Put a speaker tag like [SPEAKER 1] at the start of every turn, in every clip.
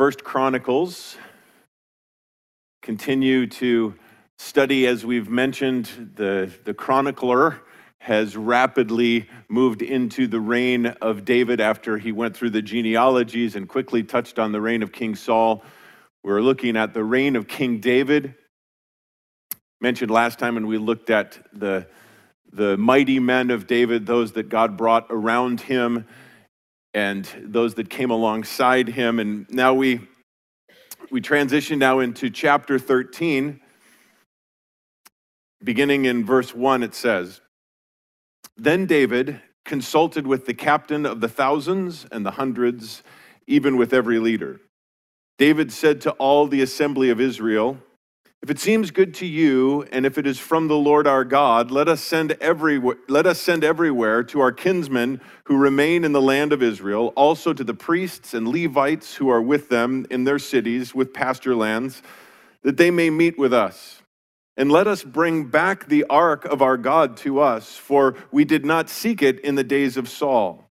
[SPEAKER 1] First Chronicles. Continue to study, as we've mentioned, the, the chronicler has rapidly moved into the reign of David after he went through the genealogies and quickly touched on the reign of King Saul. We're looking at the reign of King David. Mentioned last time when we looked at the, the mighty men of David, those that God brought around him and those that came alongside him. And now we, we transition now into chapter 13. Beginning in verse 1, it says, Then David consulted with the captain of the thousands and the hundreds, even with every leader. David said to all the assembly of Israel, if it seems good to you, and if it is from the Lord our God, let us send everywhere, let us send everywhere to our kinsmen who remain in the land of Israel, also to the priests and Levites who are with them in their cities with pasture lands, that they may meet with us. And let us bring back the ark of our God to us, for we did not seek it in the days of Saul.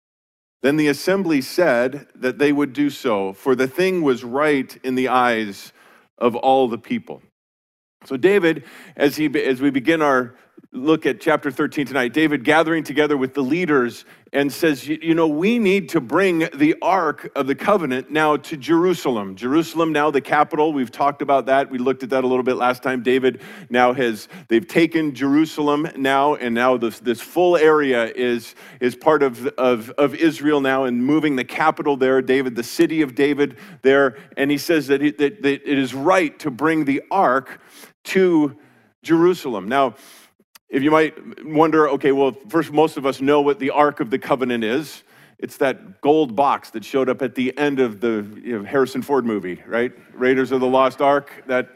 [SPEAKER 1] Then the assembly said that they would do so, for the thing was right in the eyes of all the people. So, David, as, he, as we begin our look at chapter 13 tonight, David gathering together with the leaders and says, You know, we need to bring the Ark of the Covenant now to Jerusalem. Jerusalem, now the capital. We've talked about that. We looked at that a little bit last time. David now has, they've taken Jerusalem now, and now this, this full area is, is part of, of, of Israel now, and moving the capital there, David, the city of David there. And he says that, that, that it is right to bring the Ark to Jerusalem. Now, if you might wonder, okay, well, first, most of us know what the Ark of the Covenant is. It's that gold box that showed up at the end of the you know, Harrison Ford movie, right? Raiders of the Lost Ark. That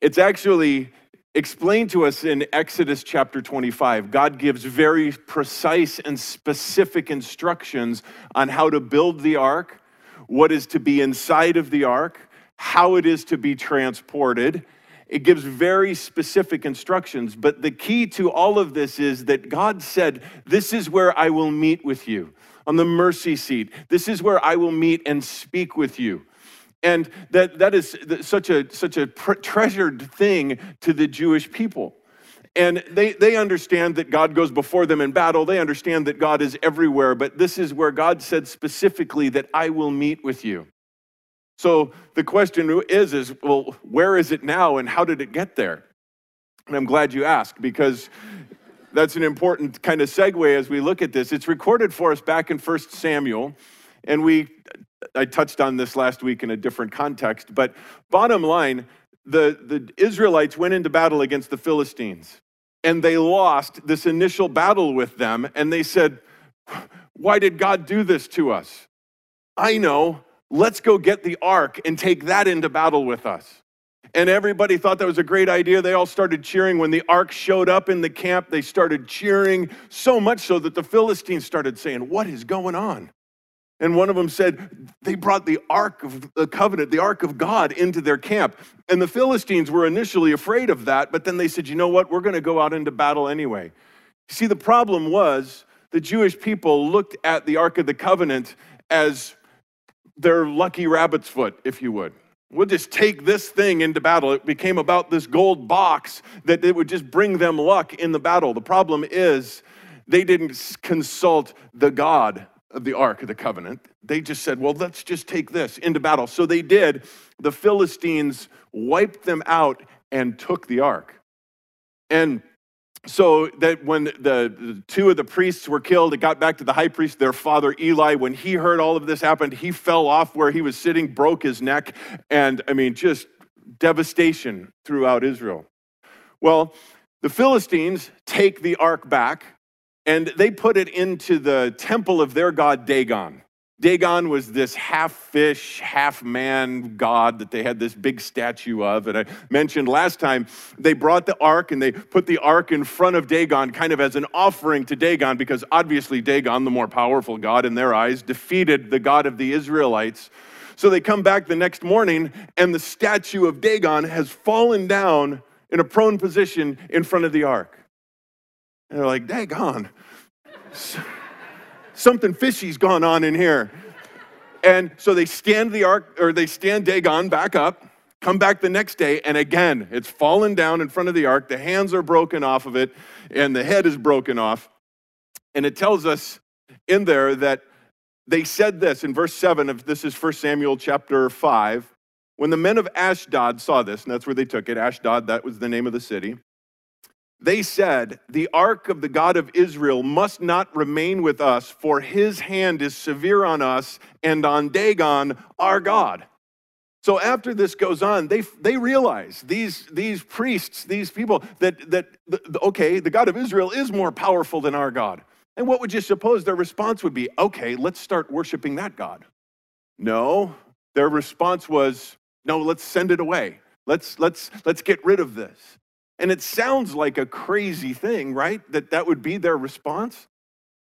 [SPEAKER 1] it's actually explained to us in Exodus chapter 25. God gives very precise and specific instructions on how to build the ark, what is to be inside of the ark, how it is to be transported. It gives very specific instructions, but the key to all of this is that God said, This is where I will meet with you on the mercy seat. This is where I will meet and speak with you. And that, that is such a, such a treasured thing to the Jewish people. And they, they understand that God goes before them in battle. They understand that God is everywhere. But this is where God said specifically that I will meet with you. So the question is, is well, where is it now and how did it get there? And I'm glad you asked because that's an important kind of segue as we look at this. It's recorded for us back in 1 Samuel, and we I touched on this last week in a different context, but bottom line, the, the Israelites went into battle against the Philistines, and they lost this initial battle with them, and they said, Why did God do this to us? I know, let's go get the ark and take that into battle with us. And everybody thought that was a great idea. They all started cheering. When the ark showed up in the camp, they started cheering so much so that the Philistines started saying, What is going on? And one of them said, They brought the ark of the covenant, the ark of God, into their camp. And the Philistines were initially afraid of that, but then they said, You know what? We're going to go out into battle anyway. See, the problem was the Jewish people looked at the ark of the covenant as their lucky rabbit's foot, if you would. We'll just take this thing into battle. It became about this gold box that it would just bring them luck in the battle. The problem is they didn't consult the God of the Ark of the Covenant. They just said, well, let's just take this into battle. So they did. The Philistines wiped them out and took the Ark. And so that when the, the, two of the priests were killed, it got back to the high priest, their father Eli. When he heard all of this happened, he fell off where he was sitting, broke his neck, and I mean, just devastation throughout Israel. Well, the Philistines take the ark back and they put it into the temple of their god Dagon. Dagon was this half fish, half man god that they had this big statue of. And I mentioned last time they brought the ark and they put the ark in front of Dagon kind of as an offering to Dagon because obviously Dagon, the more powerful god in their eyes, defeated the God of the Israelites. So they come back the next morning and the statue of Dagon has fallen down in a prone position in front of the ark. And they're like, Dagon something fishy's gone on in here. And so they stand the ark, or they stand Dagon back up, come back the next day, and again, it's fallen down in front of the ark. The hands are broken off of it, and the head is broken off. And it tells us in there that they said this in verse 7 of this is 1 Samuel chapter 5. When the men of Ashdod saw this, and that's where they took it, Ashdod, that was the name of the city, they said, The ark of the God of Israel must not remain with us, for his hand is severe on us and on Dagon, our God. So after this goes on, they, they realize, these, these priests, these people, that, that, okay, the God of Israel is more powerful than our God. And what would you suppose their response would be? Okay, let's start worshiping that God. No, their response was, no, let's send it away. Let's, let's, let's get rid of this. And it sounds like a crazy thing, right? That that would be their response.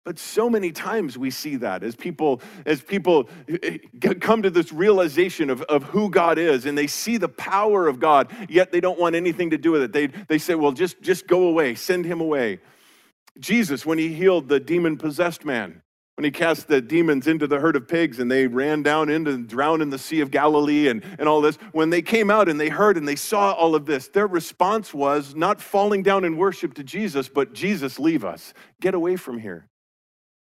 [SPEAKER 1] But so many times we see that as people, as people eh, eh, come to this realization of, of who God is and they see the power of God, yet they don't want anything to do with it. They, they say, well, just, just go away, send him away. Jesus, when he healed the demon possessed man, when he cast the demons into the herd of pigs and they ran down into and drowned in the Sea of Galilee and, and all this, when they came out and they heard and they saw all of this, their response was not falling down in worship to Jesus, but Jesus, leave us. Get away from here.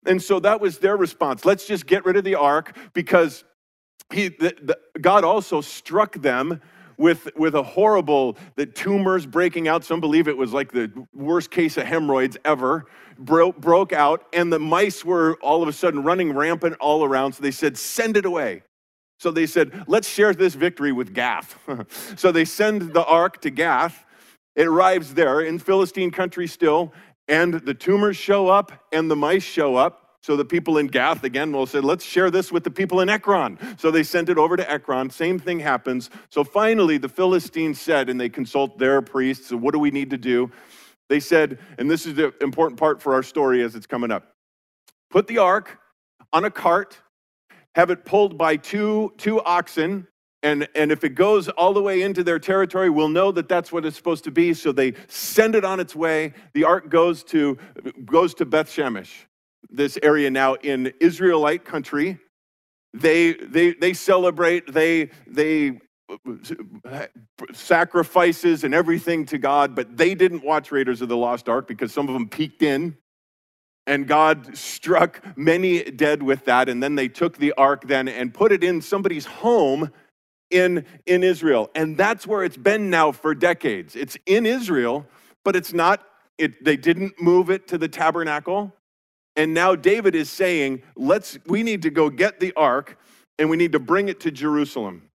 [SPEAKER 1] And so that was their response. Let's just get rid of the ark because he, the, the, God also struck them with, with a horrible, the tumors breaking out. Some believe it was like the worst case of hemorrhoids ever, broke, broke out, and the mice were all of a sudden running rampant all around. So they said, send it away. So they said, let's share this victory with Gath. so they send the ark to Gath. It arrives there in Philistine country still, and the tumors show up and the mice show up. So the people in Gath again will say, let's share this with the people in Ekron. So they sent it over to Ekron. Same thing happens. So finally, the Philistines said, and they consult their priests, what do we need to do? They said, and this is the important part for our story as it's coming up put the ark on a cart, have it pulled by two, two oxen, and, and if it goes all the way into their territory, we'll know that that's what it's supposed to be. So they send it on its way. The ark goes to, goes to Beth Shemesh this area now in Israelite country. They, they, they celebrate, they, they uh, sacrifices and everything to God, but they didn't watch Raiders of the Lost Ark because some of them peeked in. And God struck many dead with that. And then they took the ark then and put it in somebody's home in, in Israel. And that's where it's been now for decades. It's in Israel, but it's not, it, they didn't move it to the tabernacle. And now David is saying, let's, we need to go get the ark and we need to bring it to Jerusalem.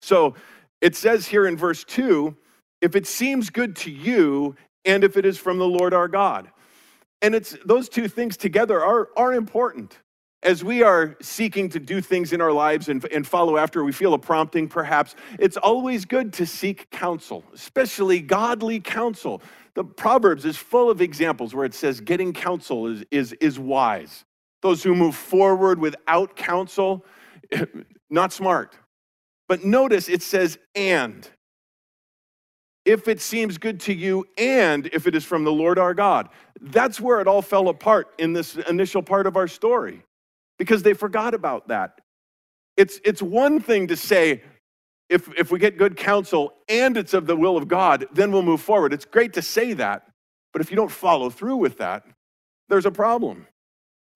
[SPEAKER 1] So it says here in verse 2 if it seems good to you and if it is from the Lord our God. And it's those two things together are, are important. As we are seeking to do things in our lives and, and follow after, we feel a prompting perhaps. It's always good to seek counsel, especially godly counsel. The Proverbs is full of examples where it says getting counsel is, is, is wise. Those who move forward without counsel, not smart. But notice it says and. If it seems good to you and if it is from the Lord our God. That's where it all fell apart in this initial part of our story because they forgot about that. It's, it's one thing to say, if, if we get good counsel and it's of the will of God, then we'll move forward. It's great to say that, but if you don't follow through with that, there's a problem.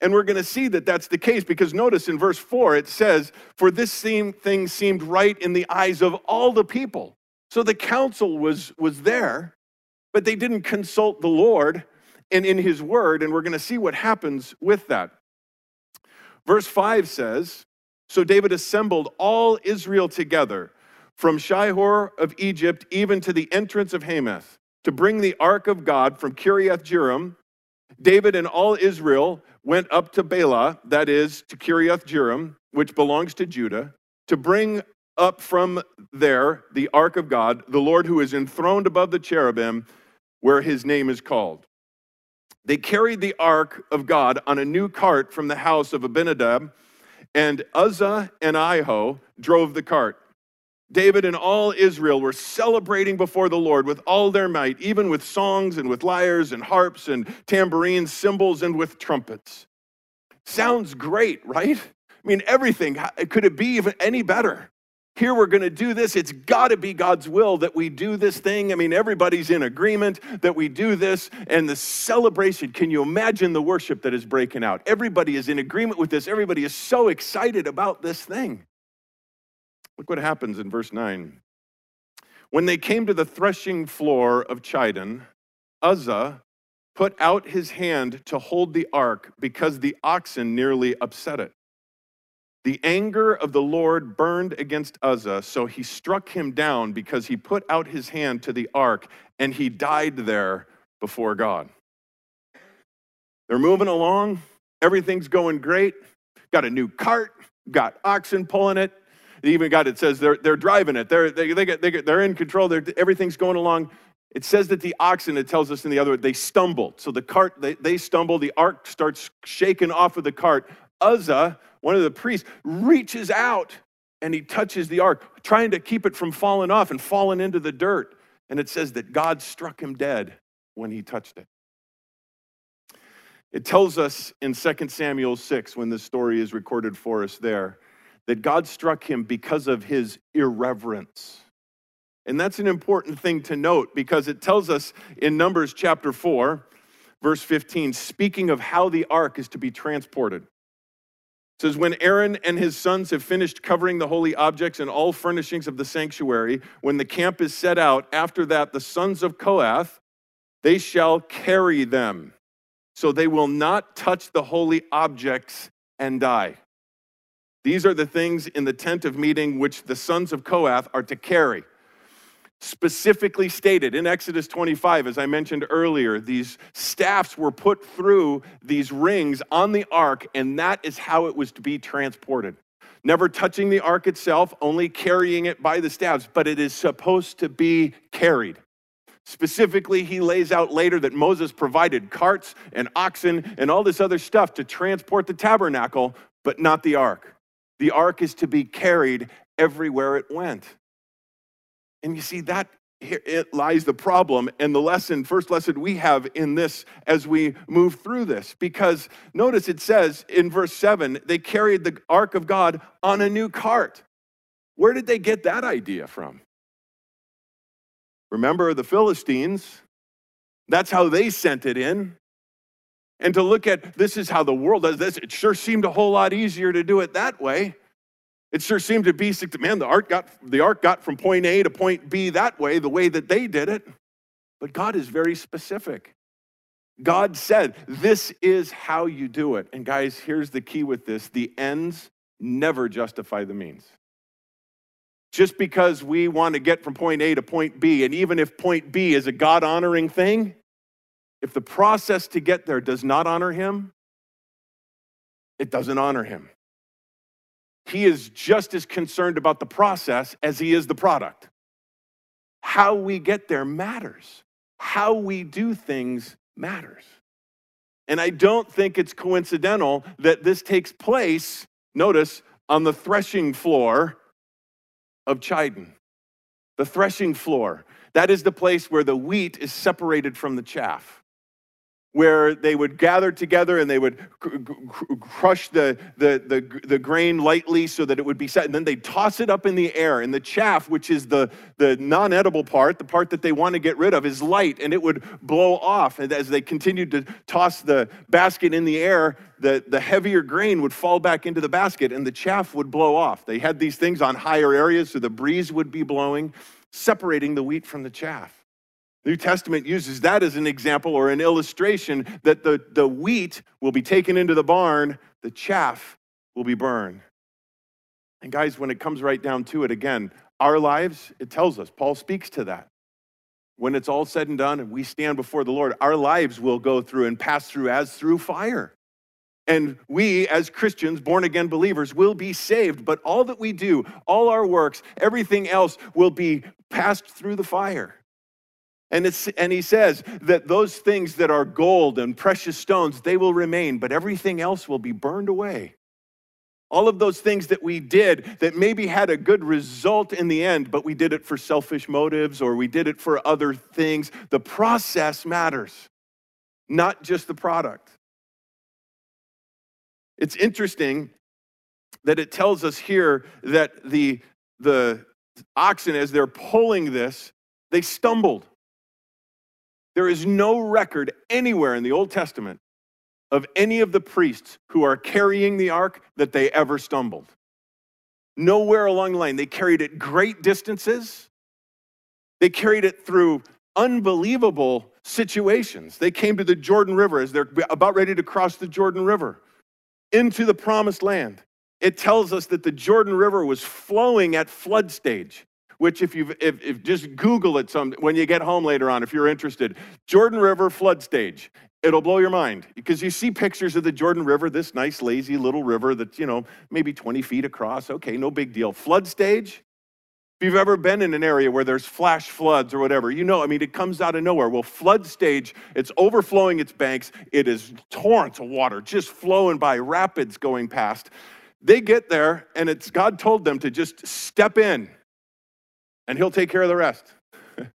[SPEAKER 1] And we're going to see that that's the case because notice in verse 4 it says, For this same thing seemed right in the eyes of all the people. So the counsel was, was there, but they didn't consult the Lord and in his word. And we're going to see what happens with that. Verse 5 says, So David assembled all Israel together from Shihor of Egypt even to the entrance of Hamath, to bring the ark of God from Kiriath Jearim. David and all Israel went up to Baalah, that is, to Kiriath Jearim, which belongs to Judah, to bring up from there the ark of God, the Lord who is enthroned above the cherubim, where his name is called. They carried the ark of God on a new cart from the house of Abinadab, and Uzzah and Ahio drove the cart. David and all Israel were celebrating before the Lord with all their might, even with songs and with lyres and harps and tambourines, cymbals, and with trumpets. Sounds great, right? I mean, everything. Could it be even any better? Here we're going to do this. It's got to be God's will that we do this thing. I mean, everybody's in agreement that we do this. And the celebration, can you imagine the worship that is breaking out? Everybody is in agreement with this. Everybody is so excited about this thing. Look what happens in verse 9. When they came to the threshing floor of Chidon, Uzzah put out his hand to hold the ark because the oxen nearly upset it. The anger of the Lord burned against Uzzah, so he struck him down because he put out his hand to the ark and he died there before God. They're moving along, everything's going great. Got a new cart, got oxen pulling it. They even got it says they're, they're driving it. They're, they, they, get, they get, they're in control. They're, everything's going along. It says that the oxen, it tells us in the other, they stumbled. So the cart, they, they stumble. The ark starts shaking off of the cart. Uzzah, one of the priests, reaches out and he touches the ark, trying to keep it from falling off and falling into the dirt. And it says that God struck him dead when he touched it. It tells us in 2 Samuel 6, when this story is recorded for us there, that God struck him because of his irreverence. And that's an important thing to note because it tells us in Numbers chapter 4, verse 15, speaking of how the ark is to be transported says, When Aaron and his sons have finished covering the holy objects and all furnishings of the sanctuary, when the camp is set out, after that, the sons of Kohath, they shall carry them. So they will not touch the holy objects and die. These are the things in the tent of meeting which the sons of Kohath are to carry specifically stated in Exodus 25, as I mentioned earlier, these staffs were put through these rings on the ark, and that is how it was to be transported. Never touching the ark itself, only carrying it by the staffs, but it is supposed to be carried. Specifically, he lays out later that Moses provided carts and oxen and all this other stuff to transport the tabernacle, but not the ark. The ark is to be carried everywhere it went. And you see, that here it lies the problem and the lesson, first lesson we have in this as we move through this. Because notice it says in verse 7 they carried the ark of God on a new cart. Where did they get that idea from? Remember the Philistines? That's how they sent it in. And to look at this is how the world does this, it sure seemed a whole lot easier to do it that way. It sure seemed to be, man, the ark, got, the ark got from point A to point B that way, the way that they did it. But God is very specific. God said, This is how you do it. And guys, here's the key with this the ends never justify the means. Just because we want to get from point A to point B, and even if point B is a God honoring thing, if the process to get there does not honor Him, it doesn't honor Him. He is just as concerned about the process as he is the product. How we get there matters. How we do things matters. And I don't think it's coincidental that this takes place, notice, on the threshing floor of Chidon. The threshing floor. That is the place where the wheat is separated from the chaff where they would gather together and they would crush the, the, the, the, grain lightly so that it would be set. And then they'd toss it up in the air. And the chaff, which is the, the non edible part, the part that they want to get rid of, is light and it would blow off. And as they continued to toss the basket in the air, the, the heavier grain would fall back into the basket and the chaff would blow off. They had these things on higher areas so the breeze would be blowing, separating the wheat from the chaff. New Testament uses that as an example or an illustration that the, the wheat will be taken into the barn, the chaff will be burned. And guys, when it comes right down to it, again, our lives, it tells us, Paul speaks to that. When it's all said and done and we stand before the Lord, our lives will go through and pass through as through fire. And we, as Christians, born again believers, will be saved. But all that we do, all our works, everything else will be passed through the fire. And, and he says that those things that are gold and precious stones, they will remain, but everything else will be burned away. All of those things that we did that maybe had a good result in the end, but we did it for selfish motives or we did it for other things. The process matters, not just the product. It's interesting that it tells us here that the, the oxen, as they're pulling this, they stumbled. There is no record anywhere in the Old Testament of any of the priests who are carrying the ark that they ever stumbled. Nowhere along the line. They carried it great distances. They carried it through unbelievable situations. They came to the Jordan River as they're about ready to cross the Jordan River into the promised land. It tells us that the Jordan River was flowing at flood stage which if you if, if just google it some when you get home later on if you're interested jordan river flood stage it'll blow your mind because you see pictures of the jordan river this nice lazy little river that's you know maybe 20 feet across okay no big deal flood stage if you've ever been in an area where there's flash floods or whatever, you know, I mean, it comes out of nowhere. Well, flood stage, it's overflowing its banks. It is torrents of water just flowing by, rapids going past. They get there, and it's God told them to just step in, and He'll take care of the rest.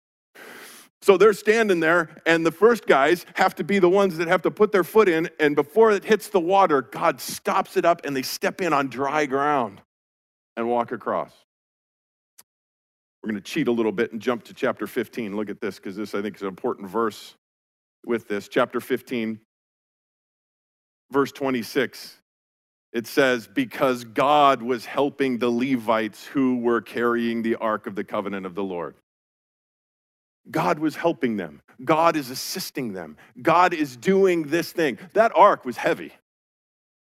[SPEAKER 1] so they're standing there, and the first guys have to be the ones that have to put their foot in, and before it hits the water, God stops it up, and they step in on dry ground and walk across. We're going to cheat a little bit and jump to chapter 15. Look at this because this, I think, is an important verse with this. Chapter 15, verse 26. It says, Because God was helping the Levites who were carrying the ark of the covenant of the Lord. God was helping them. God is assisting them. God is doing this thing. That ark was heavy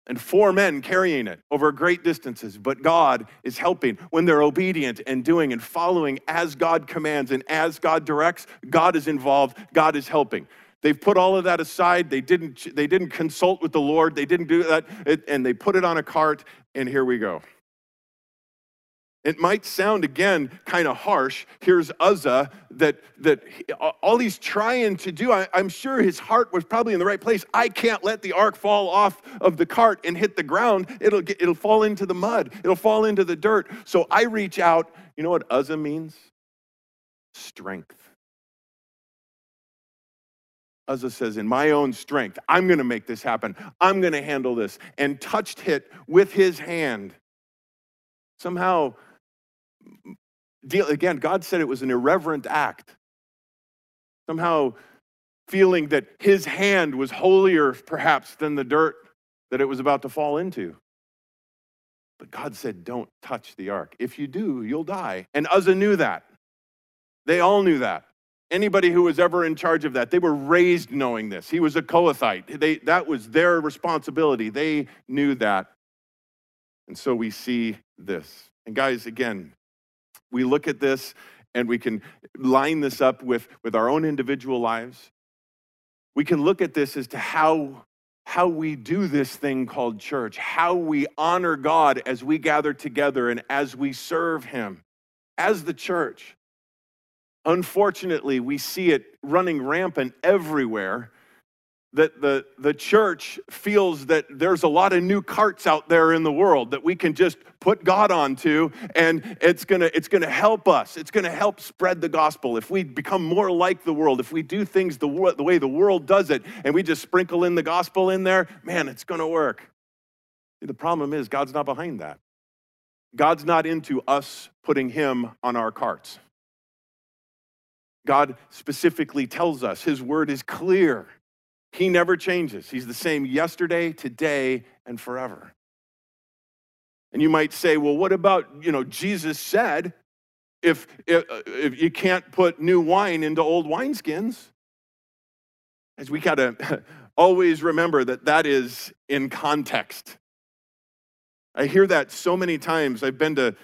[SPEAKER 1] and four men carrying it over great distances. But God is helping when they're obedient and doing and following as God commands and as God directs. God is involved, God is helping. They've put all of that aside. They didn't, they didn't consult with the Lord. They didn't do that. And they put it on a cart, and here we go. It might sound again kind of harsh. Here's Uzzah that, that all he's trying to do, I, I'm sure his heart was probably in the right place. I can't let the ark fall off of the cart and hit the ground. It'll, get, it'll fall into the mud, it'll fall into the dirt. So I reach out. You know what Uzzah means? Strength. Uzzah says, In my own strength, I'm going to make this happen. I'm going to handle this. And touched it with his hand. Somehow, deal, again, God said it was an irreverent act. Somehow feeling that his hand was holier, perhaps, than the dirt that it was about to fall into. But God said, Don't touch the ark. If you do, you'll die. And Uzzah knew that. They all knew that. Anybody who was ever in charge of that, they were raised knowing this. He was a Kohathite. They, that was their responsibility. They knew that. And so we see this. And guys, again, we look at this and we can line this up with, with our own individual lives. We can look at this as to how, how we do this thing called church, how we honor God as we gather together and as we serve Him as the church. Unfortunately, we see it running rampant everywhere that the, the church feels that there's a lot of new carts out there in the world that we can just put God onto and it's gonna, it's gonna help us. It's gonna help spread the gospel. If we become more like the world, if we do things the, the way the world does it and we just sprinkle in the gospel in there, man, it's gonna work. The problem is, God's not behind that. God's not into us putting Him on our carts. God specifically tells us, His word is clear he never changes. He's the same yesterday, today, and forever. And you might say, well, what about, you know, Jesus said, if, if, if you can't put new wine into old wineskins? As we got to always remember that that is in context. I hear that so many times. I've been to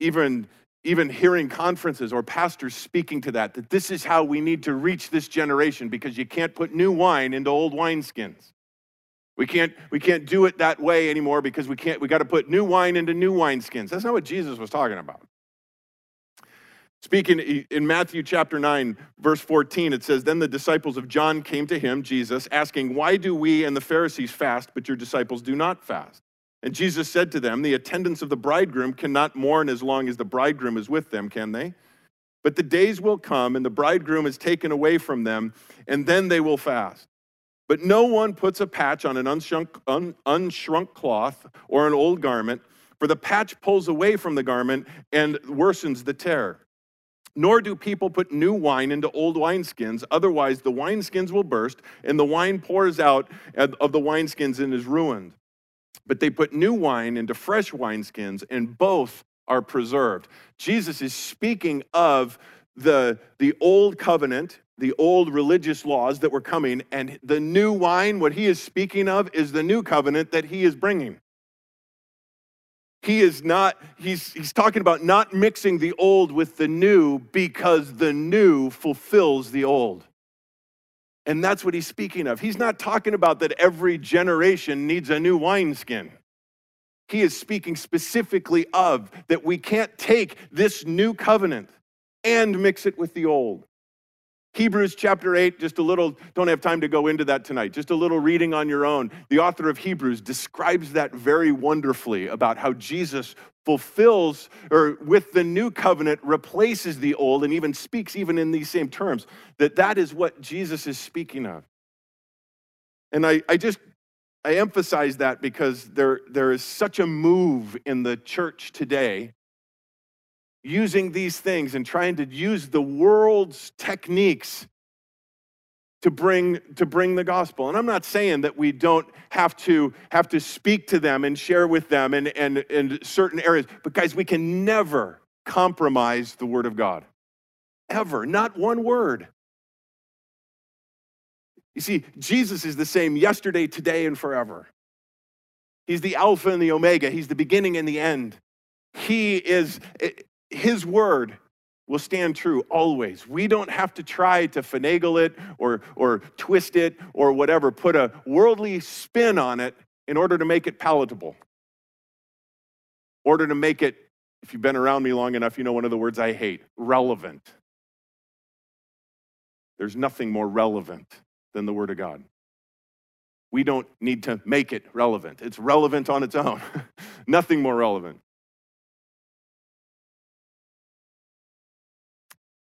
[SPEAKER 1] even even hearing conferences or pastors speaking to that, that this is how we need to reach this generation because you can't put new wine into old wineskins. We can't, we can't do it that way anymore because we can't, we got to put new wine into new wineskins. That's not what Jesus was talking about. Speaking in Matthew chapter 9, verse 14, it says, Then the disciples of John came to him, Jesus, asking, Why do we and the Pharisees fast, but your disciples do not fast? And Jesus said to them, The attendants of the bridegroom cannot mourn as long as the bridegroom is with them, can they? But the days will come, and the bridegroom is taken away from them, and then they will fast. But no one puts a patch on an unshrunk, un, unshrunk cloth or an old garment, For the patch pulls away from the garment and worsens the tear. Nor do people put new wine into old wineskins, otherwise, the wineskins will burst, and the wine pours out of the wineskins and is ruined. But they put new wine into fresh wineskins, and both are preserved. Jesus is speaking of the, the old covenant, the old religious laws that were coming, and the new wine, what he is speaking of, is the new covenant that he is bringing. He is not, he's, he's talking about not mixing the old with the new because the new fulfills the old. And that's what he's speaking of. He's not talking about that every generation needs a new wineskin. He is speaking specifically of that we can't take this new covenant and mix it with the old. Hebrews chapter 8, just a little, don't have time to go into that tonight, just a little reading on your own. The author of Hebrews describes that very wonderfully about how Jesus fulfills, or with the new covenant, replaces the old, and even speaks, even in these same terms, that that is what Jesus is speaking of. And I, I just, I emphasize that because there, there is such a move in the church today using these things and trying to use the world's techniques to bring to bring the gospel. And i'm not saying that we don't have to have to speak to them and share with them in, in, in certain areas but guys we can never compromise the word of god. Ever not one word. You see jesus is the same yesterday today and forever. He's the alpha and the omega. He's the beginning and the end. He is his word will stand true always. We don't have to try to finagle it or, or twist it or whatever, put a worldly spin on it in order to make it palatable. In order to make it, if you've been around me long enough, you know one of the words I hate relevant. There's nothing more relevant than the Word of God. We don't need to make it relevant. It's relevant on its own. nothing more relevant.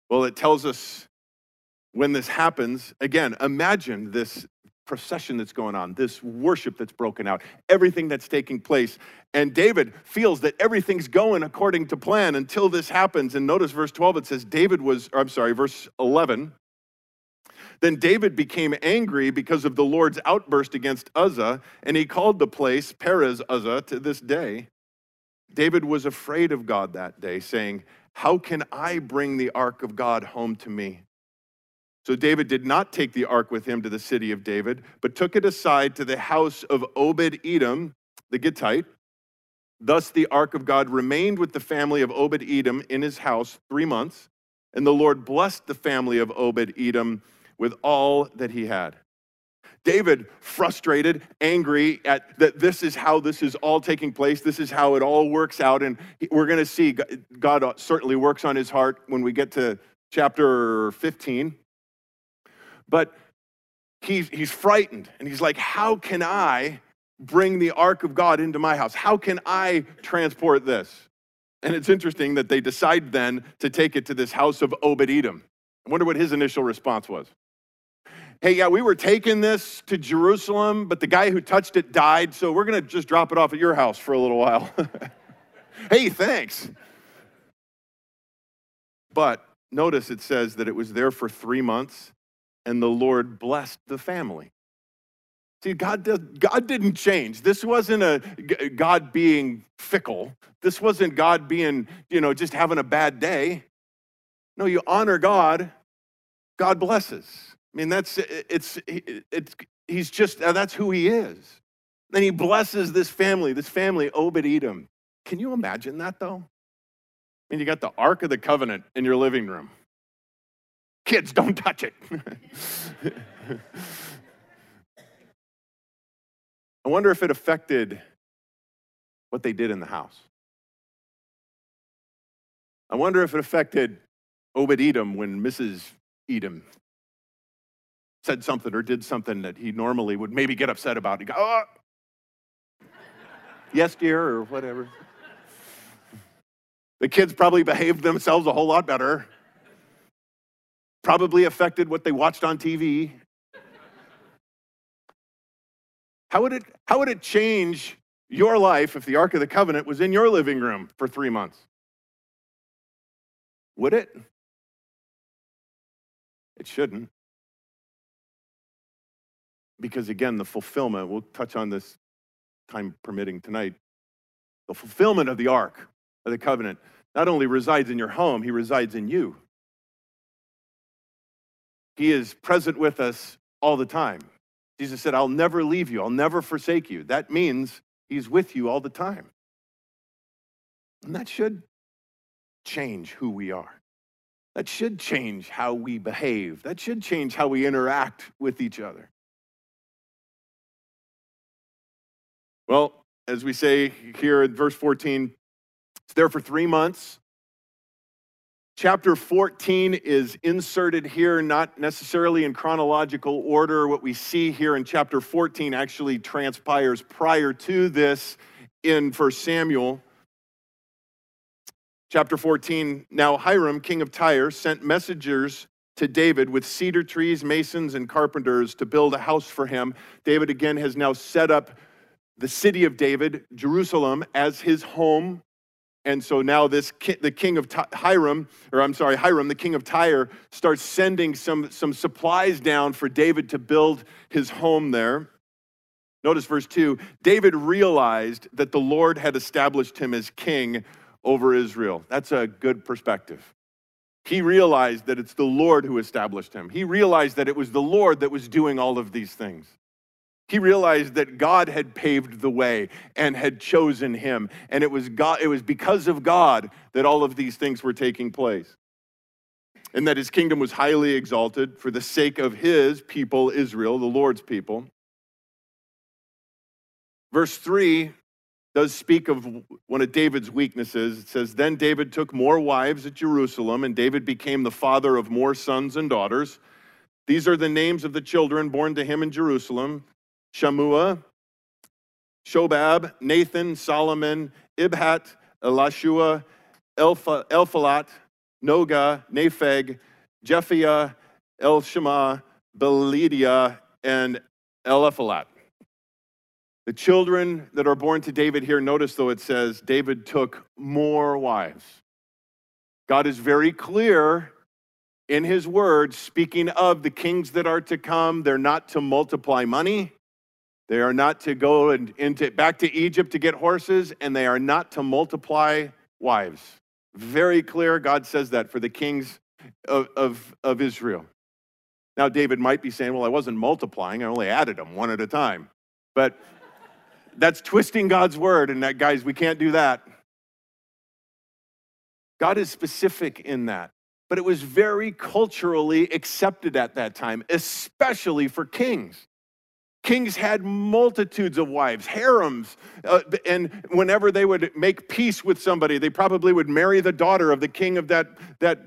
[SPEAKER 1] Well, it tells us when this happens, again, imagine this procession that's going on, this worship that's broken out, everything that's taking place. And David feels that everything's going according to plan until this happens. And notice verse 12, it says, David was, I'm sorry, verse 11. Then David became angry because of the Lord's outburst against Uzzah, and he called the place Perez Uzzah to this day. David was afraid of God that day, saying, how can I bring the ark of God home to me? So David did not take the ark with him to the city of David, but took it aside to the house of Obed Edom, the Gittite. Thus the ark of God remained with the family of Obed Edom in his house three months, and the Lord blessed the family of Obed Edom with all that he had. David, frustrated, angry at that this is how this is all taking place. This is how it all works out. And we're going to see God certainly works on his heart when we get to chapter 15. But he's, he's frightened and he's like, How can I bring the ark of God into my house? How can I transport this? And it's interesting that they decide then to take it to this house of Obed Edom. I wonder what his initial response was hey, yeah, we were taking this to Jerusalem, but the guy who touched it died, so we're going to just drop it off at your house for a little while. hey, thanks. But notice it says that it was there for three months, and the Lord blessed the family. See, God, God didn't change. This wasn't a God being fickle. This wasn't God being, you know, just having a bad day. No, you honor God, God blesses. I mean, that's it's it's he's just uh, that's who he is. And he blesses this family, this family, Obed Edom. Can you imagine that though? I mean, you got the Ark of the Covenant in your living room. Kids, don't touch it. I wonder if it affected what they did in the house. I wonder if it affected Obed Edom when Mrs. Edom said something or did something that he normally would maybe get upset about. He'd go, oh. yes, dear, or whatever. The kids probably behaved themselves a whole lot better. Probably affected what they watched on TV. How would it, how would it change your life if the Ark of the Covenant was in your living room for three months? Would it? It shouldn't. Because again, the fulfillment, we'll touch on this time permitting tonight, the fulfillment of the Ark of the Covenant not only resides in your home, he resides in you. He is present with us all the time. Jesus said, I'll never leave you, I'll never forsake you. That means he's with you all the time. And that should change who we are. That should change how we behave. That should change how we interact with each other. Well, as we say here in verse 14, it's there for three months. Chapter 14 is inserted here, not necessarily in chronological order. What we see here in chapter 14 actually transpires prior to this in 1 Samuel. Chapter 14 Now Hiram, king of Tyre, sent messengers to David with cedar trees, masons, and carpenters to build a house for him. David again has now set up the city of David, Jerusalem, as his home and so now this the king of Hiram, or I'm sorry, Hiram, the king of Tyre, starts sending some, some supplies down for David to build his home there. Notice verse 2 David realized that the Lord had established him as king over Israel. That's a good perspective. He realized that it's the Lord who established him. He realized that it was the Lord that was doing all of these things. He realized that God had paved the way and had chosen him. And it was, God, it was because of God that all of these things were taking place. And that his kingdom was highly exalted for the sake of his people, Israel, the Lord's people. Verse 3 does speak of one of David's weaknesses. It says, Then David took more wives at Jerusalem, and David became the father of more sons and daughters. These are the names of the children born to him in Jerusalem Shammua, Shobab, Nathan, Solomon, Ibhar, Elishua, Elphalet, Nogah, Nepheg, Japhia, Elishama, Beeliada, and Eliphalet. The children that are born to David here, notice though it says David took more wives. God is very clear in his word, speaking of the kings that are to come. They're not to multiply money, they are not to go and into, back to Egypt to get horses, and they are not to multiply wives. Very clear, God says that for the kings of, of, of Israel. Now, David might be saying, Well, I wasn't multiplying, I only added them one at a time. But that's twisting God's word, and that, guys, we can't do that. God is specific in that. But it was very culturally accepted at that time, especially for kings. Kings had multitudes of wives, harems, uh, and whenever they would make peace with somebody, they probably would marry the daughter of the king of that, that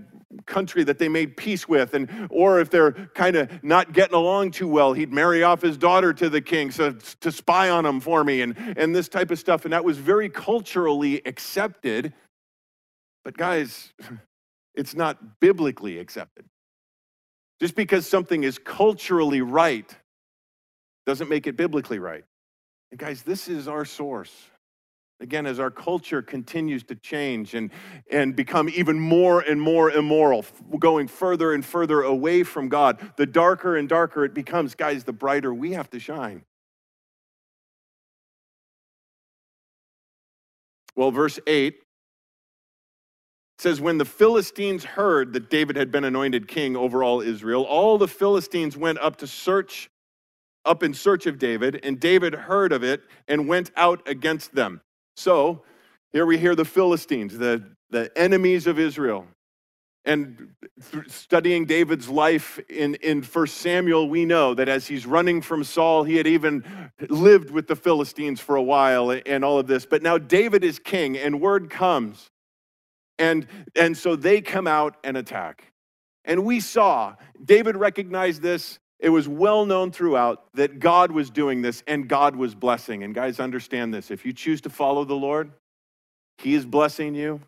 [SPEAKER 1] country that they made peace with and or if they're kind of not getting along too well he'd marry off his daughter to the king so to spy on him for me and and this type of stuff and that was very culturally accepted. But guys it's not biblically accepted. Just because something is culturally right doesn't make it biblically right. And guys, this is our source. Again, as our culture continues to change and, and become even more and more immoral, going further and further away from God, the darker and darker it becomes, guys, the brighter we have to shine. Well, verse 8 says, When the Philistines heard that David had been anointed king over all Israel, all the Philistines went up to search up in search of David, and David heard of it and went out against them. So here we hear the Philistines, the, the enemies of Israel. And studying David's life in, in 1 Samuel, we know that as he's running from Saul, he had even lived with the Philistines for a while and all of this. But now David is king, and word comes. And, and so they come out and attack. And we saw, David recognized this it was well known throughout that God was doing this and God was blessing. And guys, understand this. If you choose to follow the Lord, He is blessing you.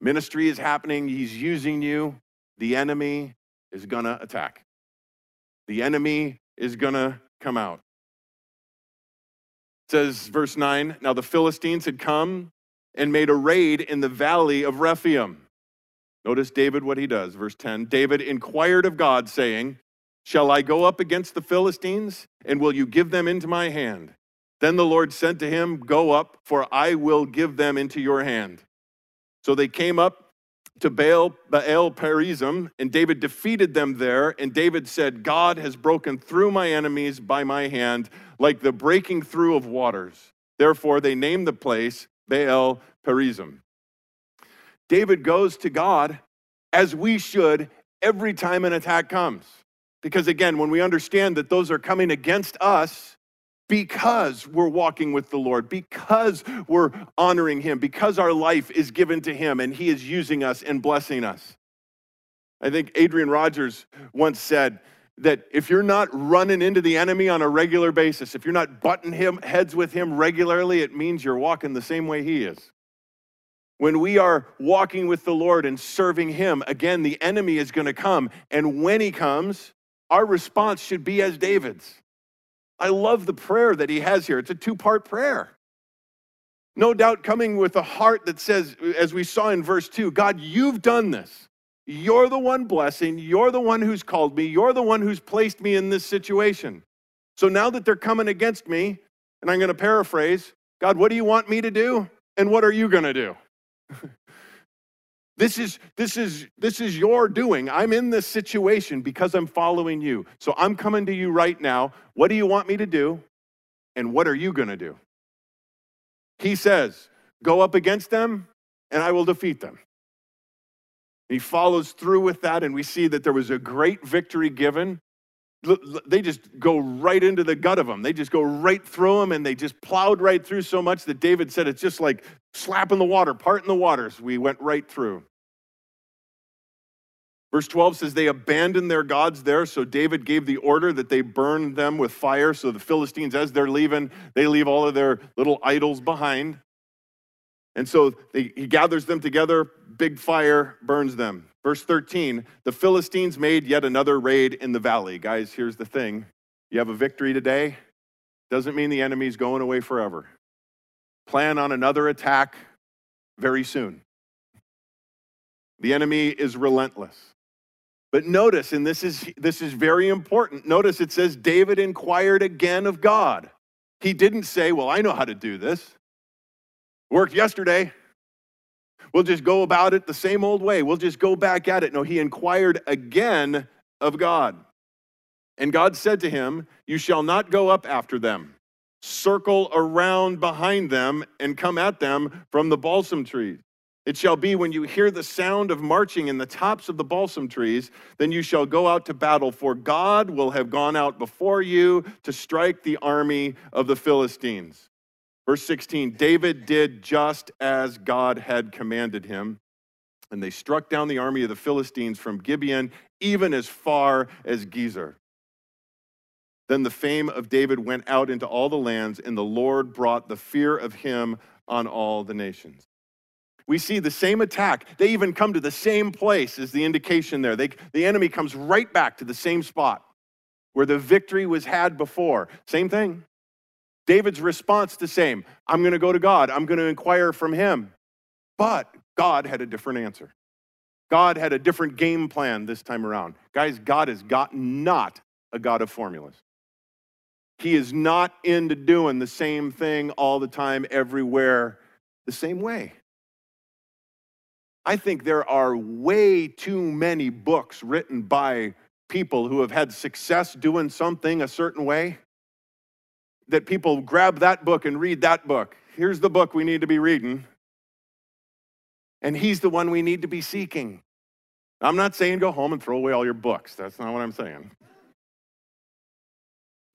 [SPEAKER 1] Ministry is happening. He's using you. The enemy is going to attack. The enemy is going to come out. says, verse 9 Now the Philistines had come and made a raid in the valley of Rephaim. Notice David what he does. Verse 10 David inquired of God, saying, Shall I go up against the Philistines, and will you give them into my hand? Then the Lord said to him, Go up, for I will give them into your hand. So they came up to Baal, Baal Perazim, and David defeated them there. And David said, God has broken through my enemies by my hand, like the breaking through of waters. Therefore, they named the place Baal Perazim. David goes to God as we should every time an attack comes. Because again, when we understand that those are coming against us because we're walking with the Lord, because we're honoring Him, because our life is given to Him and He is using us and blessing us. I think Adrian Rogers once said that if you're not running into the enemy on a regular basis, if you're not butting him heads with him regularly, it means you're walking the same way he is. When we are walking with the Lord and serving him, again, the enemy is going to come. And when he comes, our response should be as David's. I love the prayer that he has here. It's a two part prayer. No doubt coming with a heart that says, as we saw in verse 2, God, you've done this. You're the one blessing. You're the one who's called me. You're the one who's placed me in this situation. So now that they're coming against me, and I'm going to paraphrase God, what do you want me to do? And what are you going to do? This is, this, is, this is your doing. I'm in this situation because I'm following you. So I'm coming to you right now. What do you want me to do? And what are you going to do? He says, Go up against them, and I will defeat them. He follows through with that, and we see that there was a great victory given. They just go right into the gut of them. They just go right through them, and they just plowed right through so much that David said it's just like slapping the water, parting the waters. We went right through. Verse 12 says, They abandoned their gods there, so David gave the order that they burn them with fire. So the Philistines, as they're leaving, they leave all of their little idols behind. And so they, he gathers them together, big fire burns them. Verse 13 The Philistines made yet another raid in the valley. Guys, here's the thing you have a victory today, doesn't mean the enemy's going away forever. Plan on another attack very soon. The enemy is relentless. But notice, and this is, this is very important, notice it says David inquired again of God. He didn't say, Well, I know how to do this. Worked yesterday. We'll just go about it the same old way. We'll just go back at it. No, he inquired again of God. And God said to him, You shall not go up after them. Circle around behind them and come at them from the balsam trees. It shall be when you hear the sound of marching in the tops of the balsam trees, then you shall go out to battle, for God will have gone out before you to strike the army of the Philistines. Verse 16 David did just as God had commanded him, and they struck down the army of the Philistines from Gibeon, even as far as Gezer. Then the fame of David went out into all the lands, and the Lord brought the fear of him on all the nations. We see the same attack. They even come to the same place as the indication there. They, the enemy comes right back to the same spot where the victory was had before. Same thing. David's response the same I'm going to go to God, I'm going to inquire from him. But God had a different answer. God had a different game plan this time around. Guys, God is God, not a God of formulas. He is not into doing the same thing all the time, everywhere, the same way. I think there are way too many books written by people who have had success doing something a certain way that people grab that book and read that book. Here's the book we need to be reading. And he's the one we need to be seeking. I'm not saying go home and throw away all your books. That's not what I'm saying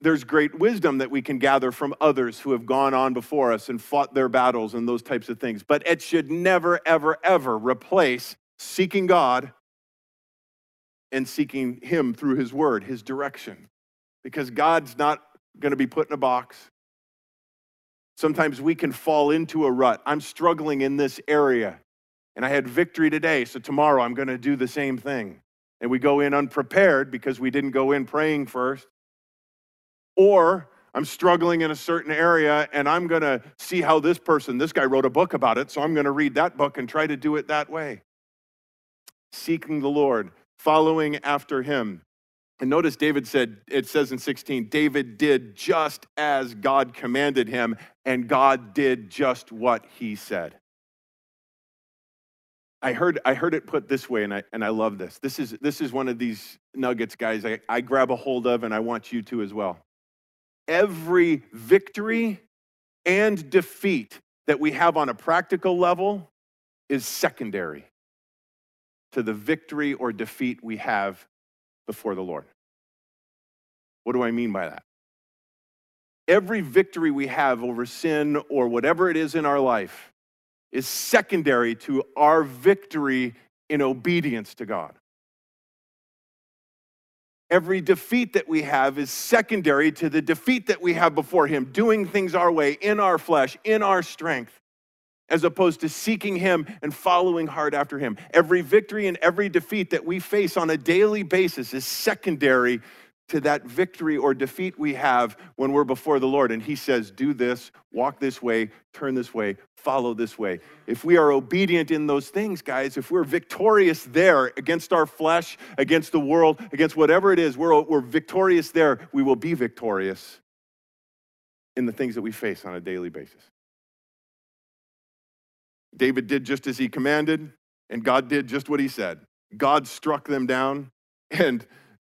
[SPEAKER 1] there's great wisdom that we can gather from others who have gone on before us and fought their battles and those types of things. But it should never, ever, ever replace seeking God and seeking Him through His Word, His direction. Because God's not going to be put in a box. Sometimes we can fall into a rut. I'm struggling in this area, and I had victory today, so tomorrow I'm going to do the same thing. And we go in unprepared because we didn't go in praying first. Or I'm struggling in a certain area and I'm going to see how this person, this guy wrote a book about it, so I'm going to read that book and try to do it that way. Seeking the Lord, following after him. And notice David said, it says in 16, David did just as God commanded him, and God did just what he said. I heard, I heard it put this way, and I, and I love this. This is, this is one of these nuggets, guys, I, I grab a hold of, and I want you to as well. Every victory and defeat that we have on a practical level is secondary to the victory or defeat we have before the Lord. What do I mean by that? Every victory we have over sin or whatever it is in our life is secondary to our victory in obedience to God. Every defeat that we have is secondary to the defeat that we have before Him, doing things our way, in our flesh, in our strength as opposed to seeking Him and following hard after Him. Every victory and every defeat that we face on a daily basis is secondary to that victory or defeat we have when we're before the Lord. And He says, Do this, walk this way, turn this way, follow this way. If we are obedient in those things, guys, if we're victorious there against our flesh, against the world, against whatever it is, we're, we're victorious there, we will be victorious in the things that we face on a daily basis. David did just as he commanded, and God did just what he said. God struck them down, and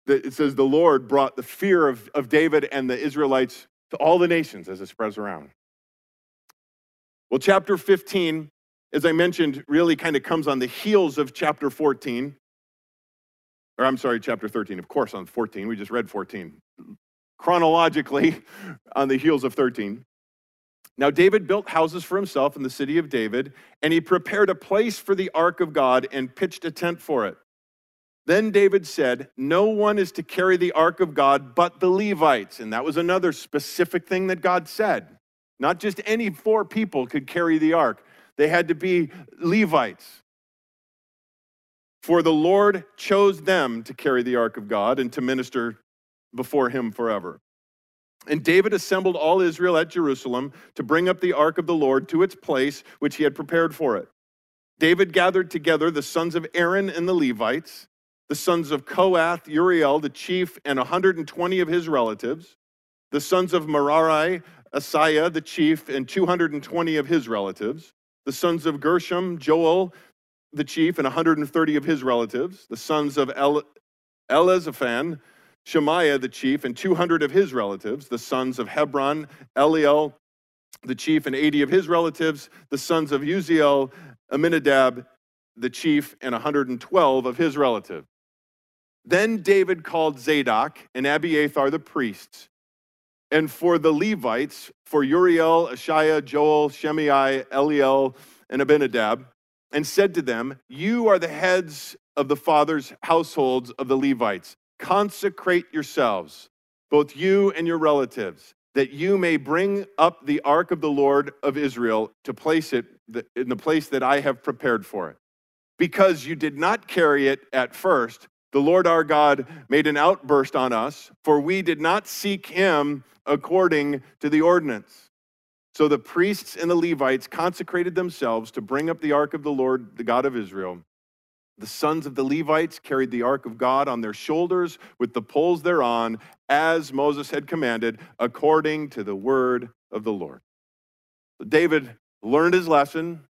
[SPEAKER 1] the, it says the Lord brought the fear of, of David and the Israelites to all the nations as it spreads around. Well, chapter 15, as I mentioned, really kind of comes on the heels of chapter 14. Or I'm sorry, chapter 13, of course, on 14. We just read 14. Chronologically, on the heels of 13. Now, David built houses for himself in the city of David, and he prepared a place for the ark of God and pitched a tent for it. Then David said, No one is to carry the ark of God but the Levites. And that was another specific thing that God said. Not just any four people could carry the ark, they had to be Levites. For the Lord chose them to carry the ark of God and to minister before him forever. And David assembled all Israel at Jerusalem to bring up the ark of the Lord to its place, which he had prepared for it. David gathered together the sons of Aaron and the Levites, the sons of Kohath, Uriel, the chief, and 120 of his relatives, the sons of Merari, Asaiah, the chief, and 220 of his relatives, the sons of Gershom, Joel, the chief, and 130 of his relatives, the sons of El- Elizaphan, Shemaiah the chief, and 200 of his relatives, the sons of Hebron, Eliel the chief, and 80 of his relatives, the sons of Uzziel, Amminadab the chief, and 112 of his relatives. Then David called Zadok and Abiathar the priests, and for the Levites, for Uriel, Ashiah, Joel, Shemaiah, Eliel, and Abinadab, and said to them, You are the heads of the fathers' households of the Levites. Consecrate yourselves, both you and your relatives, that you may bring up the ark of the Lord of Israel to place it in the place that I have prepared for it. Because you did not carry it at first, the Lord our God made an outburst on us, for we did not seek him according to the ordinance. So the priests and the Levites consecrated themselves to bring up the ark of the Lord, the God of Israel. The sons of the Levites carried the ark of God on their shoulders with the poles thereon, as Moses had commanded, according to the word of the Lord. So David learned his lesson.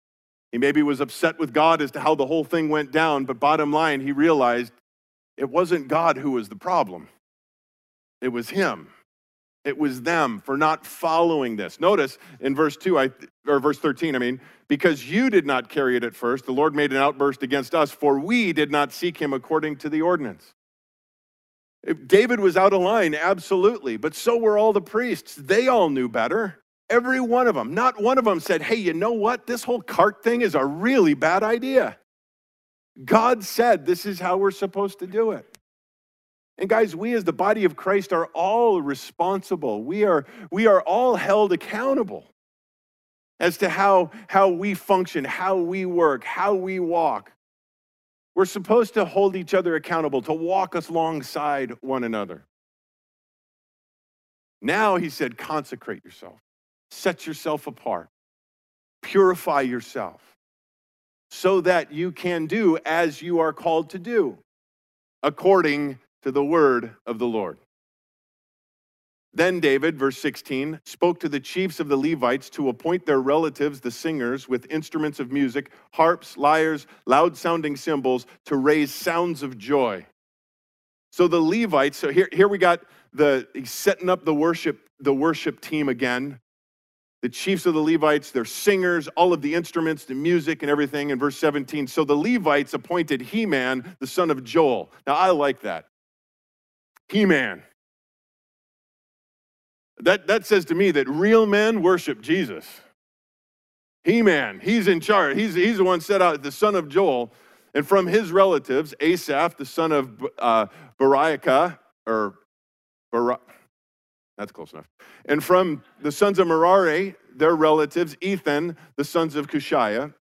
[SPEAKER 1] He maybe was upset with God as to how the whole thing went down, but bottom line, he realized it wasn't God who was the problem, it was him. It was them for not following this. Notice in verse 2, I, or verse 13, I mean, because you did not carry it at first, the Lord made an outburst against us, for we did not seek him according to the ordinance. If David was out of line, absolutely, but so were all the priests. They all knew better. Every one of them. Not one of them said, hey, you know what? This whole cart thing is a really bad idea. God said this is how we're supposed to do it. And guys, we as the body of Christ are all responsible. We are, we are all held accountable as to how, how we function, how we work, how we walk. We're supposed to hold each other accountable, to walk us alongside one another. Now he said, consecrate yourself, set yourself apart, purify yourself so that you can do as you are called to do, according to the word of the Lord. Then David, verse 16, spoke to the chiefs of the Levites to appoint their relatives, the singers, with instruments of music, harps, lyres, loud sounding cymbals, to raise sounds of joy. So the Levites, so here, here we got the setting up the worship, the worship team again. The chiefs of the Levites, their singers, all of the instruments, the music, and everything in verse 17. So the Levites appointed Heman, the son of Joel. Now I like that. Heman. That, that says to me that real men worship Jesus. He man, he's in charge. He's, he's the one set out, the son of Joel. And from his relatives, Asaph, the son of uh, Bariaka, or Bar- that's close enough. And from the sons of Merari, their relatives, Ethan, the sons of Cushiah.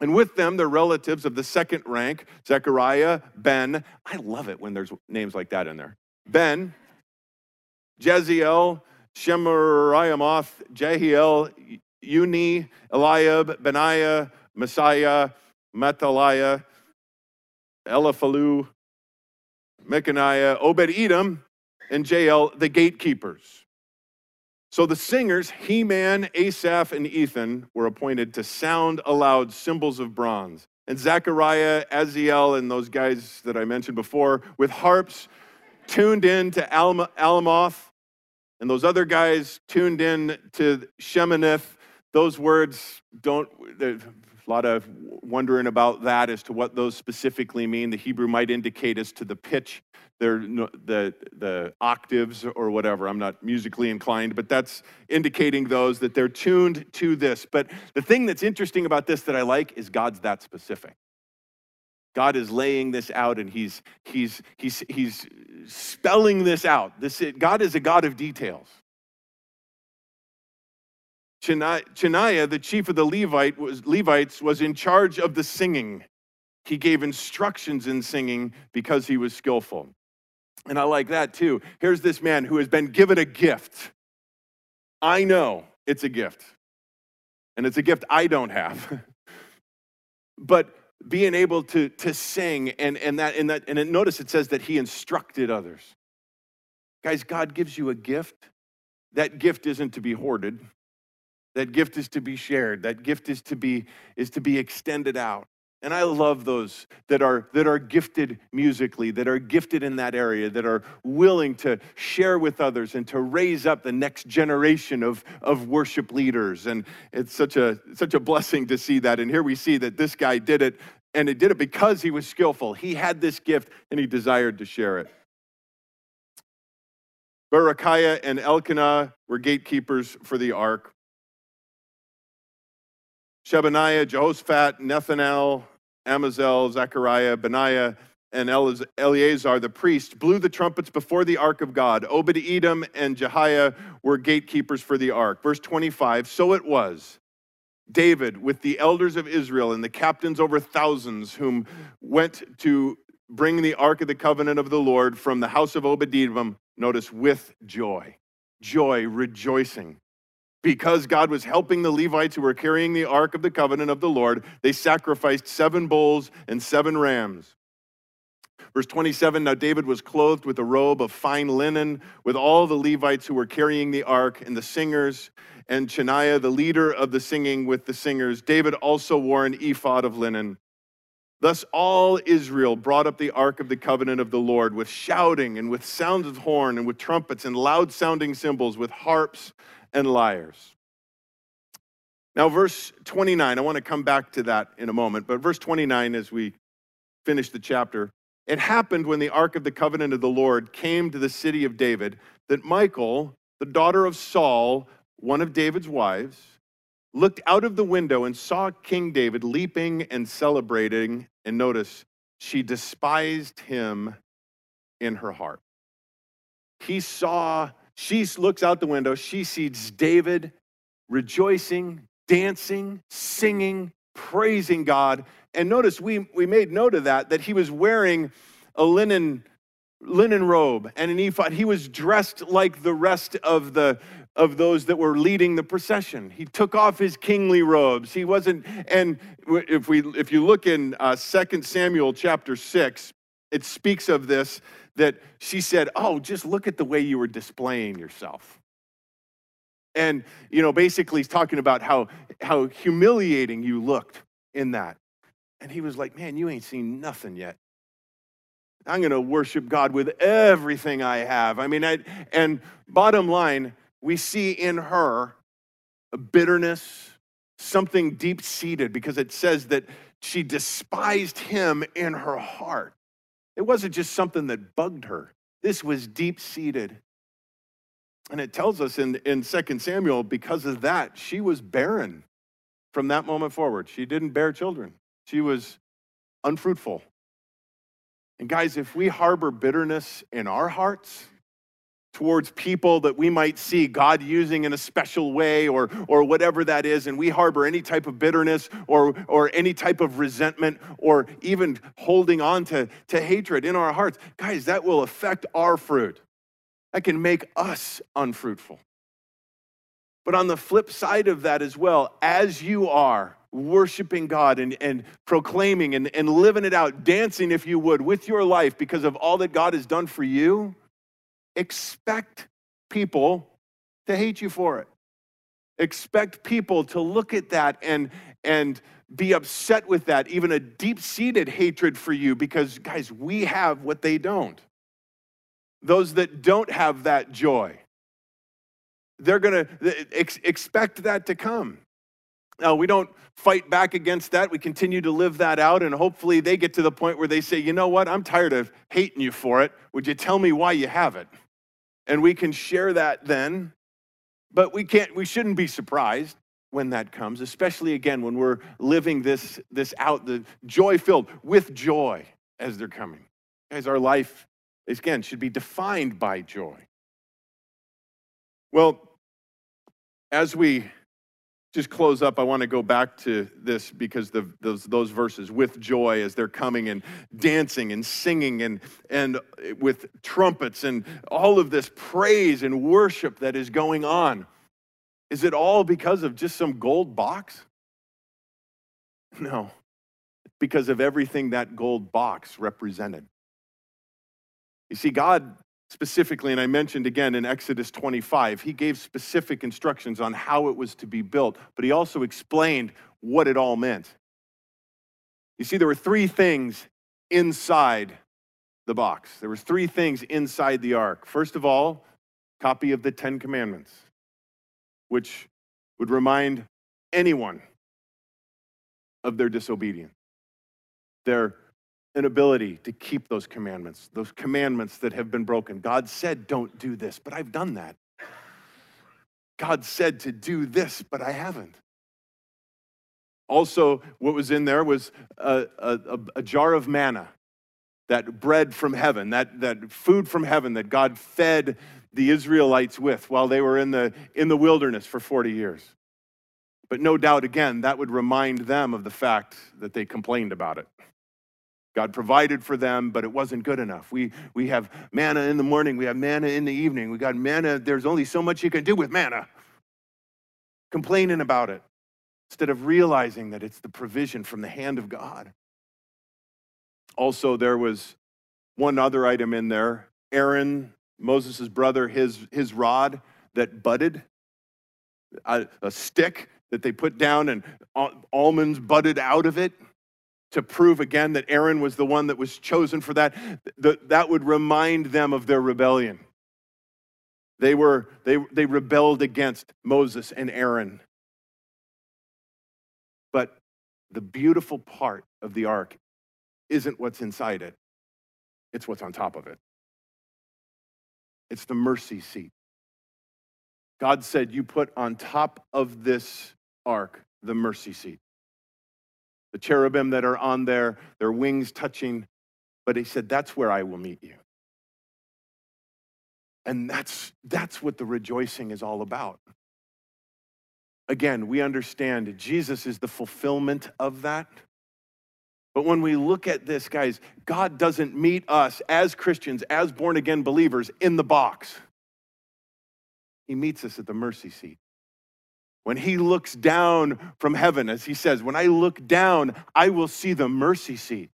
[SPEAKER 1] And with them, their relatives of the second rank, Zechariah, Ben. I love it when there's names like that in there. Ben, Jeziel, Shemariamoth, Jehiel, Unni, Eliab, Benaiah, Messiah, Mattaliah, Eliphalu, Mechaniah, Obed Edom, and Jael, the gatekeepers. So the singers, Heman, Asaph, and Ethan, were appointed to sound aloud cymbals of bronze. And Zechariah, Aziel, and those guys that I mentioned before, with harps tuned in to Alam- Alamoth, and those other guys tuned in to Sheminith. Those words don't, there's a lot of wondering about that as to what those specifically mean. The Hebrew might indicate as to the pitch, their, the, the octaves or whatever. I'm not musically inclined, but that's indicating those that they're tuned to this. But the thing that's interesting about this that I like is God's that specific. God is laying this out and he's, he's, he's, he's spelling this out. This, God is a God of details. Chaniah, the chief of the Levite, was, Levites, was in charge of the singing. He gave instructions in singing because he was skillful. And I like that too. Here's this man who has been given a gift. I know it's a gift, and it's a gift I don't have. but being able to, to sing and, and that and that and notice it says that he instructed others. Guys god gives you a gift. That gift isn't to be hoarded. That gift is to be shared. That gift is to be is to be extended out and i love those that are that are gifted musically that are gifted in that area that are willing to share with others and to raise up the next generation of, of worship leaders. And it's such a such a blessing to see that. And here we see that this guy did it and he did it because he was skillful. He had this gift and he desired to share it. Berechiah and Elkanah were gatekeepers for the ark. Shebaniah, Jehoshaphat, Nethanel, Amazel, Zechariah, Benaiah, and Eleazar the priest blew the trumpets before the ark of God. Obed Edom and Jehiah were gatekeepers for the ark. Verse 25 So it was. David, with the elders of Israel and the captains over thousands, whom went to bring the ark of the covenant of the Lord from the house of Obed Edom, notice, with joy. Joy, rejoicing because God was helping the Levites who were carrying the ark of the covenant of the Lord, they sacrificed seven bulls and seven rams. Verse 27 Now David was clothed with a robe of fine linen, with all the Levites who were carrying the ark, and the singers, and Chaniah, the leader of the singing with the singers. David also wore an ephod of linen. Thus all Israel brought up the ark of the covenant of the Lord with shouting and with sounds of horn and with trumpets and loud sounding cymbals, with harps and lyres. Now, verse 29, I want to come back to that in a moment, but verse 29, as we finish the chapter, it happened when the ark of the covenant of the Lord came to the city of David that Michal, the daughter of Saul, one of David's wives, looked out of the window and saw King David leaping and celebrating. And notice, she despised him in her heart. He saw she looks out the window, she sees David rejoicing, dancing, singing, praising God. And notice we, we made note of that, that he was wearing a linen linen robe and an ephod. He was dressed like the rest of the of those that were leading the procession. He took off his kingly robes. He wasn't and if we if you look in uh, 2 Samuel chapter 6, it speaks of this that she said, "Oh, just look at the way you were displaying yourself." And you know, basically he's talking about how how humiliating you looked in that. And he was like, "Man, you ain't seen nothing yet." I'm going to worship God with everything I have. I mean, I, and bottom line, we see in her a bitterness, something deep seated, because it says that she despised him in her heart. It wasn't just something that bugged her, this was deep seated. And it tells us in, in 2 Samuel, because of that, she was barren from that moment forward. She didn't bear children, she was unfruitful. And guys, if we harbor bitterness in our hearts towards people that we might see God using in a special way or, or whatever that is, and we harbor any type of bitterness or, or any type of resentment or even holding on to, to hatred in our hearts, guys, that will affect our fruit. That can make us unfruitful. But on the flip side of that as well, as you are, worshiping God and, and proclaiming and, and living it out, dancing, if you would, with your life because of all that God has done for you, expect people to hate you for it. Expect people to look at that and, and be upset with that, even a deep seated hatred for you, because, guys, we have what they don't. Those that don't have that joy, they're going to ex- expect that to come. Now, we don't fight back against that. We continue to live that out, and hopefully they get to the point where they say, you know what, I'm tired of hating you for it. Would you tell me why you have it? And we can share that then, but we can't, we shouldn't be surprised when that comes, especially again when we're living this, this out, the joy filled with joy as they're coming. Guys, our life, again, should be defined by joy. Well, as we just close up, I want to go back to this because the, those, those verses with joy as they're coming and dancing and singing and, and eh, with trumpets and all of this praise and worship that is going on. Is it all because of just some gold box? No, because of everything that gold box represented. You see, God specifically, and I mentioned again in Exodus 25, he gave specific instructions on how it was to be built, but he also explained what it all meant. You see, there were three things inside the box. There were three things inside the ark. First of all, copy of the Ten Commandments, which would remind anyone of their disobedience, their inability to keep those commandments, those commandments that have been broken. God said, don't do this, but I've done that. God said to do this, but I haven't. Also, what was in there was a, a, a, jar of manna, that bread from heaven, that, that food from heaven that God fed the Israelites with while they were in the, in the wilderness for 40 years. But no doubt, again, that would remind them of the fact that they complained about it. God provided for them, but it wasn't good enough. We, we have manna in the morning, we have manna in the evening, we got manna. There's only so much you can do with manna. Complaining about it instead of realizing that it's the provision from the hand of God. Also, there was one other item in there Aaron, Moses' brother, his, his rod that budded, a, a stick that they put down and almonds budded out of it to prove again that Aaron was the one that was chosen for that, that would remind them of their rebellion. They, were, they, they rebelled against Moses and Aaron. But the beautiful part of the ark isn't what's inside it, it's what's on top of it. It's the mercy seat. God said, You put on top of this ark the mercy seat the cherubim that are on there, their wings touching. But he said, That's where I will meet you. And that's, that's what the rejoicing is all about. Again, we understand Jesus is the fulfillment of that. But when we look at this, guys, God doesn't meet us as Christians, as born again believers, in the box. He meets us at the mercy seat. When he looks down from heaven, as he says, when I look down, I will see the mercy seat.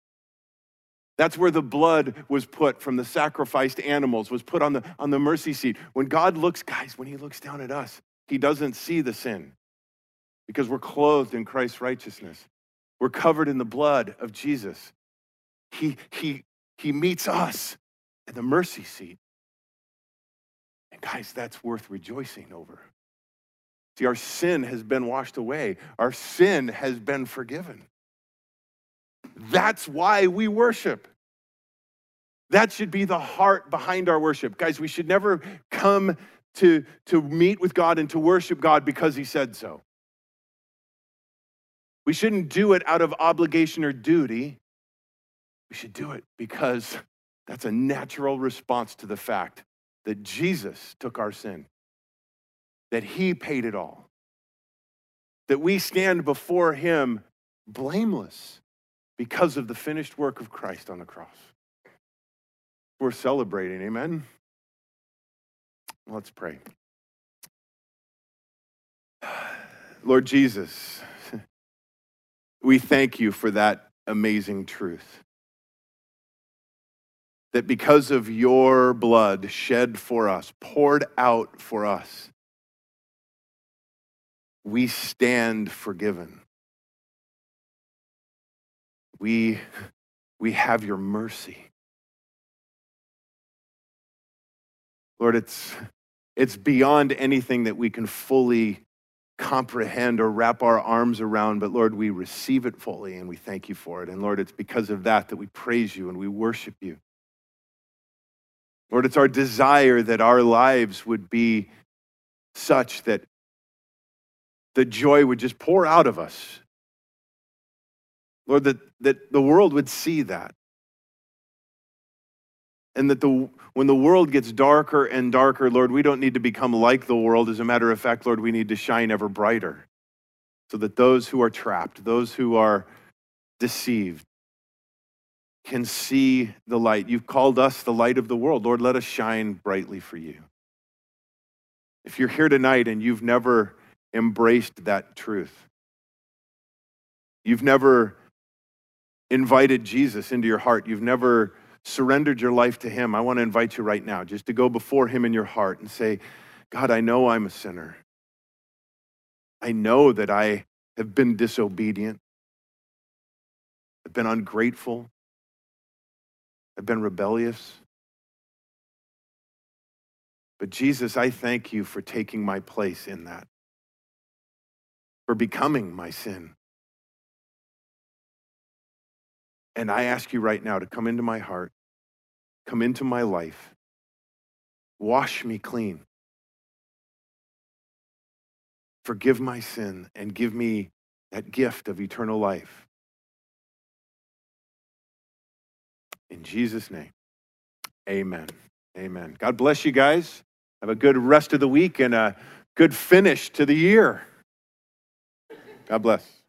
[SPEAKER 1] That's where the blood was put from the sacrificed animals, was put on the, on the mercy seat. When God looks, guys, when he looks down at us, he doesn't see the sin because we're clothed in Christ's righteousness. We're covered in the blood of Jesus. He, he, he meets us at the mercy seat. And guys, that's worth rejoicing over. See, our sin has been washed away, our sin has been forgiven. That's why we worship. That should be the heart behind our worship. Guys, we should never come to, to meet with God and to worship God because He said so. We shouldn't do it out of obligation or duty. We should do it because that's a natural response to the fact that Jesus took our sin, that He paid it all, that we stand before Him blameless because of the finished work of Christ on the cross. We're celebrating, amen? Let's pray. Lord Jesus, we thank you for that amazing truth. That because of your blood shed for us, poured out for us, we stand forgiven. We, we have your mercy. Lord, it's, it's beyond anything that we can fully comprehend or wrap our arms around, but Lord, we receive it fully and we thank you for it. And Lord, it's because of that that we praise you and we worship you. Lord, it's our desire that our lives would be such that the joy would just pour out of us. Lord, that, that the world would see that. And that the, when the world gets darker and darker, Lord, we don't need to become like the world. As a matter of fact, Lord, we need to shine ever brighter so that those who are trapped, those who are deceived, can see the light. You've called us the light of the world. Lord, let us shine brightly for you. If you're here tonight and you've never embraced that truth, you've never invited Jesus into your heart, you've never surrendered your life to Him, I want to invite you right now just to go before Him in your heart and say, God, I know I'm a sinner. I know that I have been disobedient. I've been ungrateful. I've been rebellious. But Jesus, I thank you for taking my place in that, for becoming my sin. And I ask you right now to come into my heart, come into my life, wash me clean, forgive my sin, and give me that gift of eternal life. In Jesus' name, amen. Amen. God bless you guys. Have a good rest of the week and a good finish to the year. God bless.